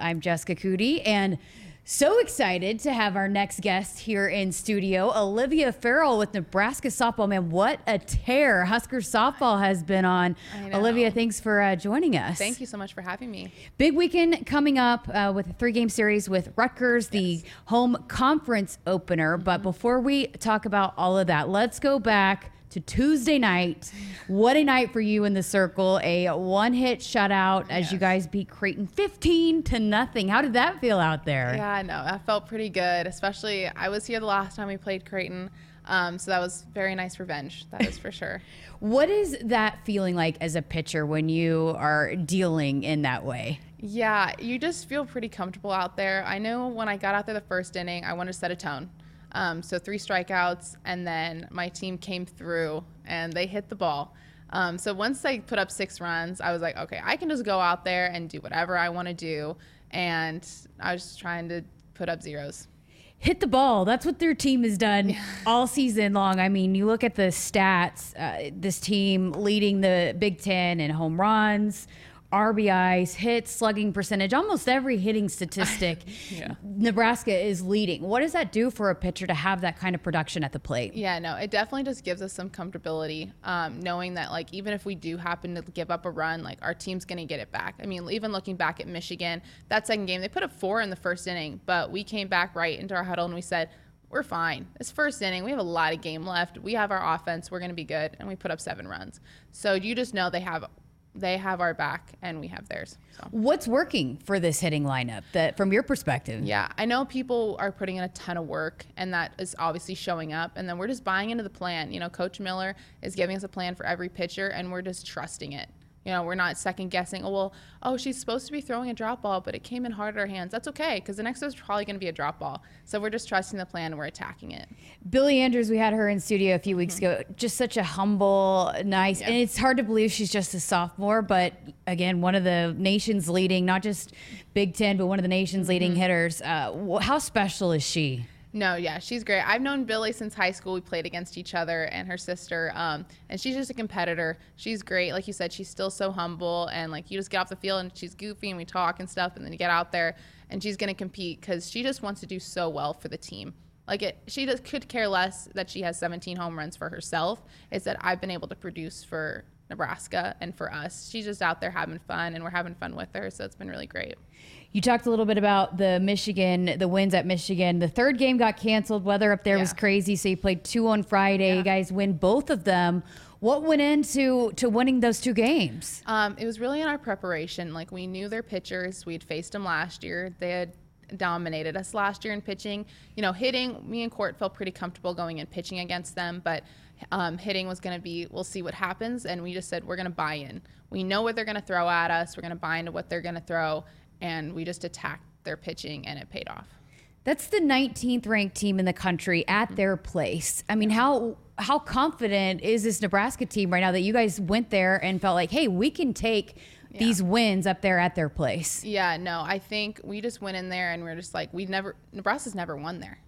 I'm Jessica Cootie, and so excited to have our next guest here in studio, Olivia Ferrell with Nebraska softball. Man, what a tear Husker softball has been on. Olivia, thanks for uh, joining us. Thank you so much for having me. Big weekend coming up uh, with a three game series with Rutgers, yes. the home conference opener. Mm-hmm. But before we talk about all of that, let's go back to Tuesday night. What a night for you in the circle. A one hit shutout as yes. you guys beat Creighton 15 to nothing. How did that feel out there? Yeah, I know. That felt pretty good, especially I was here the last time we played Creighton. Um, so that was very nice revenge. That is for sure. what is that feeling like as a pitcher when you are dealing in that way? Yeah, you just feel pretty comfortable out there. I know when I got out there the first inning, I wanted to set a tone. Um, so three strikeouts, and then my team came through and they hit the ball. Um, so once they put up six runs, I was like, okay, I can just go out there and do whatever I want to do. And I was just trying to put up zeros. Hit the ball. That's what their team has done all season long. I mean, you look at the stats, uh, this team leading the Big Ten in home runs, RBIs, hits, slugging percentage, almost every hitting statistic, yeah. Nebraska is leading. What does that do for a pitcher to have that kind of production at the plate? Yeah, no, it definitely just gives us some comfortability, um, knowing that like even if we do happen to give up a run, like our team's going to get it back. I mean, even looking back at Michigan, that second game, they put a four in the first inning, but we came back right into our huddle and we said, we're fine. It's first inning. We have a lot of game left. We have our offense. We're going to be good. And we put up seven runs. So you just know they have they have our back and we have theirs. So. What's working for this hitting lineup that from your perspective? Yeah, I know people are putting in a ton of work and that is obviously showing up and then we're just buying into the plan. You know, coach Miller is giving us a plan for every pitcher and we're just trusting it. You know, we're not second guessing. Oh well, oh she's supposed to be throwing a drop ball, but it came in hard at our hands. That's okay because the next is probably going to be a drop ball. So we're just trusting the plan and we're attacking it. Billie Andrews, we had her in studio a few weeks mm-hmm. ago. Just such a humble, nice, yeah. and it's hard to believe she's just a sophomore. But again, one of the nation's leading, not just Big Ten, but one of the nation's leading mm-hmm. hitters. Uh, how special is she? No, yeah, she's great. I've known Billie since high school. We played against each other and her sister. Um, and she's just a competitor. She's great. Like you said, she's still so humble. And like you just get off the field and she's goofy and we talk and stuff. And then you get out there and she's to compete because she just wants to do so well for the team. Like it, she just could care less that she has 17 home runs for herself. It's that I've been able to produce for Nebraska and for us. She's just out there having fun and we're having fun with her. So it's been really great. You talked a little bit about the Michigan, the wins at Michigan. The third game got canceled. Weather up there yeah. was crazy, so you played two on Friday. Yeah. You guys win both of them. What went into to winning those two games? Um, it was really in our preparation. Like we knew their pitchers. We had faced them last year. They had dominated us last year in pitching. You know, hitting. Me and Court felt pretty comfortable going and pitching against them, but um, hitting was going to be. We'll see what happens. And we just said we're going to buy in. We know what they're going to throw at us. We're going to buy into what they're going to throw and we just attacked their pitching and it paid off. That's the 19th ranked team in the country at mm-hmm. their place. I mean, how how confident is this Nebraska team right now that you guys went there and felt like, hey, we can take yeah. these wins up there at their place? Yeah, no, I think we just went in there and we are just like, we've never Nebraska's never won there.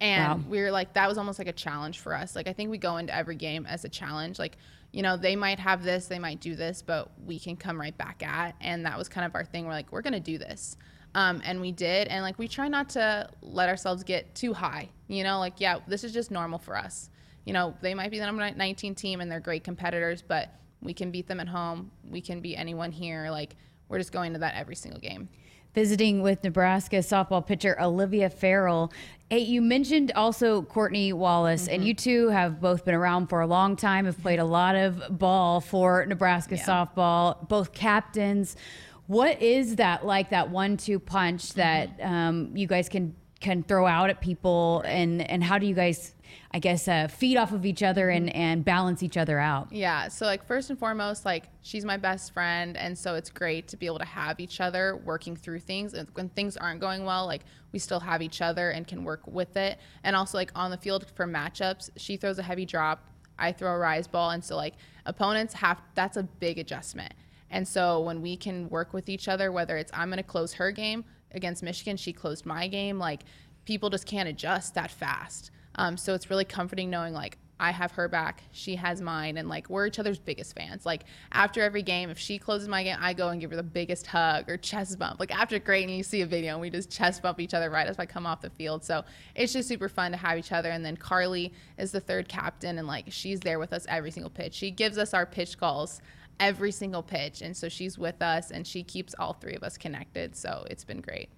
And wow. we were like, that was almost like a challenge for us. Like, I think we go into every game as a challenge. Like, you know, they might have this, they might do this, but we can come right back at. And that was kind of our thing. We're like, we're going to do this. Um, and we did. And like, we try not to let ourselves get too high, you know, like, yeah, this is just normal for us. You know, they might be the number 19 team and they're great competitors, but we can beat them at home. We can beat anyone here. Like, we're just going to that every single game visiting with Nebraska softball pitcher Olivia Ferrell. Hey, you mentioned also Courtney Wallace, mm-hmm. and you two have both been around for a long time, have played a lot of ball for Nebraska yeah. softball, both captains. What is that like, that one two punch that mm-hmm. um, you guys can can throw out at people, and, and how do you guys I guess, uh, feed off of each other and, mm-hmm. and balance each other out. Yeah. So, like, first and foremost, like, she's my best friend. And so it's great to be able to have each other working through things. And when things aren't going well, like, we still have each other and can work with it. And also, like, on the field for matchups, she throws a heavy drop, I throw a rise ball. And so, like, opponents have that's a big adjustment. And so, when we can work with each other, whether it's I'm going to close her game against Michigan, she closed my game, like, people just can't adjust that fast. Um, so it's really comforting knowing like I have her back, she has mine, and like we're each other's biggest fans. Like after every game, if she closes my game, I go and give her the biggest hug or chest bump. Like after great, and you see a video and we just chest bump each other right as I come off the field. So it's just super fun to have each other. And then Carly is the third captain, and like she's there with us every single pitch. She gives us our pitch calls every single pitch, and so she's with us and she keeps all three of us connected. So it's been great.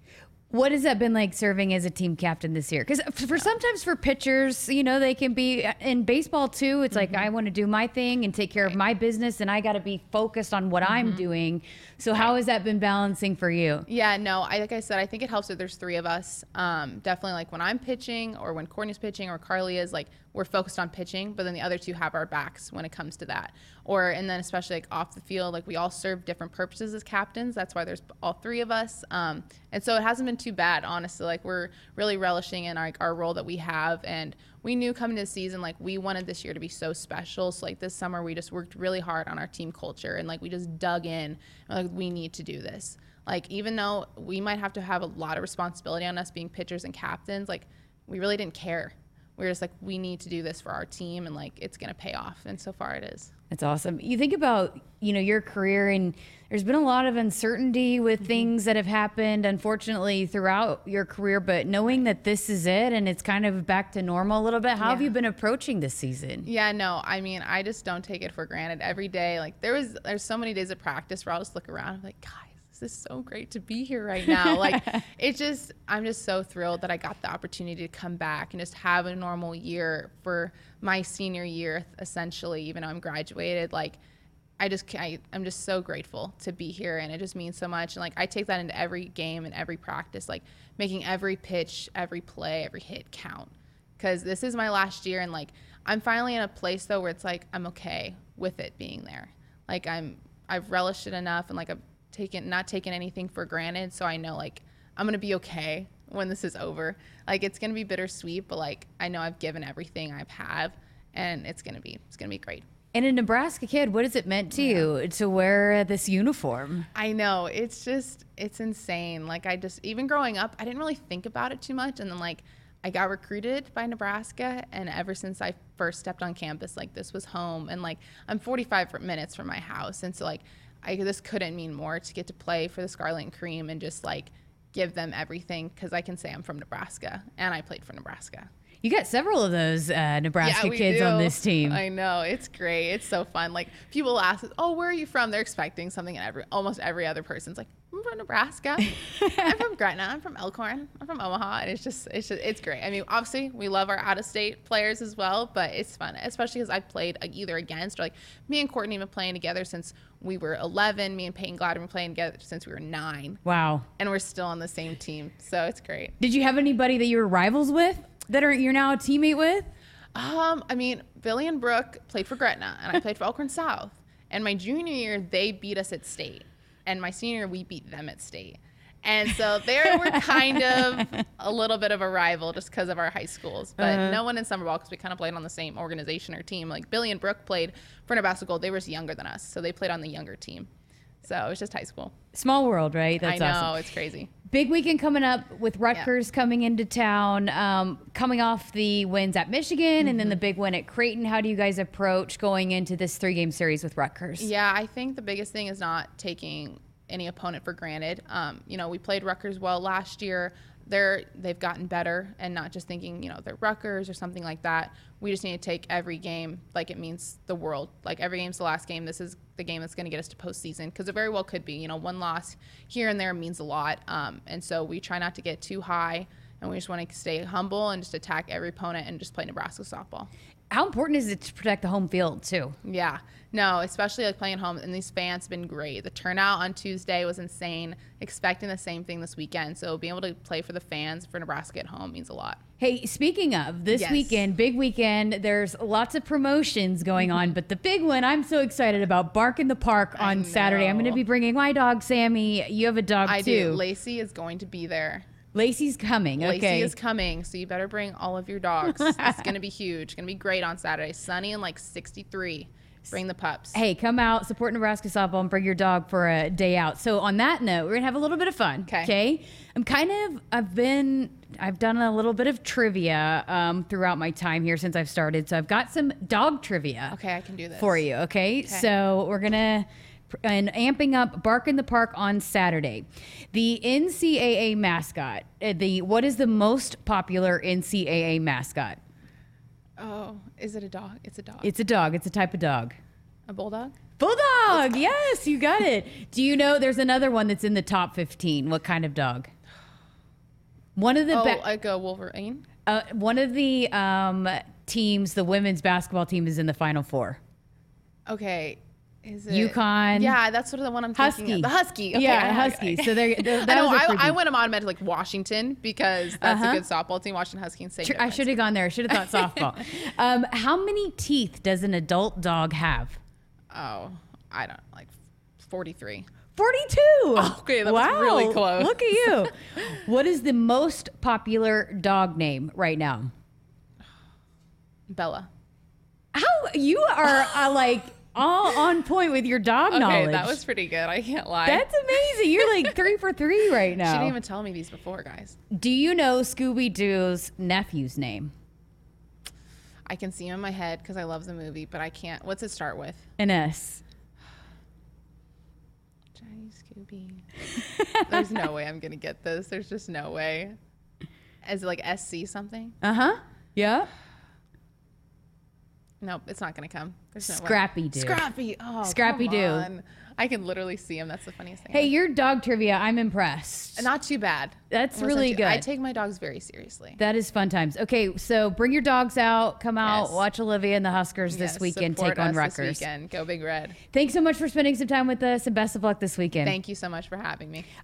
What has that been like serving as a team captain this year? Because for sometimes for pitchers, you know, they can be in baseball too. It's mm-hmm. like I want to do my thing and take care of my business, and I got to be focused on what mm-hmm. I'm doing. So how has that been balancing for you? Yeah, no, I like I said, I think it helps that there's three of us. Um, definitely, like when I'm pitching or when Courtney's pitching or Carly is, like we're focused on pitching, but then the other two have our backs when it comes to that. Or and then especially like off the field, like we all serve different purposes as captains. That's why there's all three of us. Um, and so it hasn't been too bad, honestly. Like we're really relishing in our, our role that we have, and we knew coming to the season like we wanted this year to be so special. So like this summer we just worked really hard on our team culture and like we just dug in. like we need to do this. Like even though we might have to have a lot of responsibility on us being pitchers and captains, like we really didn't care we are just like we need to do this for our team and like it's going to pay off. And so far it is. That's awesome. You think about you know your career and there's been a lot of uncertainty with mm-hmm. things that have happened unfortunately throughout your career but knowing that this is it and it's kind of back to normal a little bit how yeah. have you been approaching this season? Yeah no i mean i just don't take it for granted every day. Like there was there's so many days of practice where i'll just look around I'm like guys this is so great to be here right now. Like it just I'm just so thrilled that I got the opportunity to come back and just have a normal year for my senior year essentially, even though I'm graduated. Like I just I, I'm just so grateful to be here and it just means so much and like I take that into every game and every practice like making every pitch, every play, every hit count cuz this is my last year and like I'm finally in a place though where it's like I'm okay with it being there. Like I'm I've relished it enough and like I've taken not taken anything for granted so i know like i'm gonna be okay when this is over like it's gonna be bittersweet but like i know i've given everything i've have and it's gonna be it's gonna be great and a Nebraska kid, what has it meant to yeah. you to wear this uniform? I know. It's just, it's insane. Like, I just, even growing up, I didn't really think about it too much. And then, like, I got recruited by Nebraska. And ever since I first stepped on campus, like, this was home. And, like, I'm 45 minutes from my house. And so, like, I this couldn't mean more to get to play for the Scarlet and Cream and just like give them everything because I can say I'm from Nebraska and I played for Nebraska. You got several of those uh, Nebraska yeah, kids do. on this team. I know it's great. It's so fun. Like people ask, "Oh, where are you from?" They're expecting something, and every almost every other person's like, "I'm from Nebraska. I'm from Gretna. I'm from Elkhorn. I'm from Omaha." And it's just, it's just, it's great. I mean, obviously, we love our out-of-state players as well, but it's fun, especially because I've played either against or like me and Courtney have been playing together since we were 11. Me and Peyton Glad have been playing together since we were nine. Wow. And we're still on the same team, so it's great. Did you have anybody that you were rivals with? That are you're now a teammate with? Um, I mean, Billie and Brooke played for Gretna, and I played for Elkhorn South. And my junior year, they beat us at state, and my senior, year, we beat them at state. And so there were kind of a little bit of a rival just because of our high schools, but uh-huh. no one in summer ball because we kind of played on the same organization or team. Like Billie and Brooke played for Nebraska Gold. They were younger than us, so they played on the younger team. So it was just high school. Small world, right? That's I know awesome. it's crazy. Big weekend coming up with Rutgers yeah. coming into town, um, coming off the wins at Michigan mm-hmm. and then mm-hmm. the big win at Creighton. How do you guys approach going into this three game series with Rutgers? Yeah, I think the biggest thing is not taking any opponent for granted. Um, you know, we played Rutgers well last year they're they've gotten better and not just thinking you know they're Rutgers or something like that. We just need to take every game like it means the world. Like every game's the last game. This is the game that's going to get us to postseason because it very well could be. You know, one loss here and there means a lot, um, and so we try not to get too high. And we just want to stay humble and just attack every opponent and just play Nebraska softball. How important is it to protect the home field too? Yeah, no, especially like playing at home, and these fans have been great. The turnout on Tuesday was insane. Expecting the same thing this weekend, so being able to play for the fans for Nebraska at home means a lot. Hey, speaking of this yes. weekend, big weekend, there's lots of promotions going on, but the big one I'm so excited about Bark in the Park on Saturday. I'm going to be bringing my dog Sammy. You have a dog I too. do. Lacey is going to be there. Lacey's coming. Lacey okay. is coming, so you better bring all of your dogs. it's going to be huge. It's Going to be great on Saturday. Sunny and like 63. Bring the pups. Hey, come out, support Nebraska softball, and bring your dog for a day out. So on that note, we're gonna have a little bit of fun. Okay. I'm kind of I've been I've done a little bit of trivia um, throughout my time here since I've started. So I've got some dog trivia Okay, I can do this. for you. Okay. So we're gonna and amping up Bark in the Park on Saturday. The NCAA mascot. uh, The what is the most popular NCAA mascot? Oh, is it a dog? It's a dog. It's a dog. It's a type of dog. a bulldog. Bulldog. Yes, you got it. Do you know there's another one that's in the top 15? What kind of dog? One of the Oh, ba- like a Wolverine. uh, one of the um, teams, the women's basketball team, is in the final four. Okay. Is it UConn. Yeah, that's sort of the one I'm thinking Husky. of. The husky. Okay, yeah, I- Husky. So they're, they're, I that know. was a I, I went automatic like Washington because that's Uh-huh. a good softball team. Washington Husky and. Tr- I should have gone there. I should have thought softball. um, how many teeth does an adult dog have? Oh, I don't like 43. 42. Okay, that was wow. really close. Look at you. what is the most popular dog name right now? Bella. How you are uh, like all on point with your dog Okay, knowledge. that was pretty good. I can't lie. That's amazing. You're like three for three right now. she didn't even tell me these before, guys. Do you know Scooby Doo's nephew's name? I can see him in my head because I love the movie, but I can't. What's it start with? An S. Johnny Scooby. There's no way I'm gonna get this. There's just no way. Is it like SC something? Uh huh. Yeah. Nope, it's not gonna come. There's no. Scrappy Doo. Scrappy. Oh, Scrappy come Doo. on. I can literally see him. That's the funniest thing. Hey, your dog trivia. I'm impressed. not too bad. That's Wasn't really too- I take my dogs very seriously. That is fun times. Okay, so bring your dogs out. Come out, Yes. watch Olivia and the Huskers this Yes, weekend. support Take on us Rutgers. This weekend. Go Big Red. Thanks so much for spending some time with us, and best of luck this weekend. Thank you so much for having me.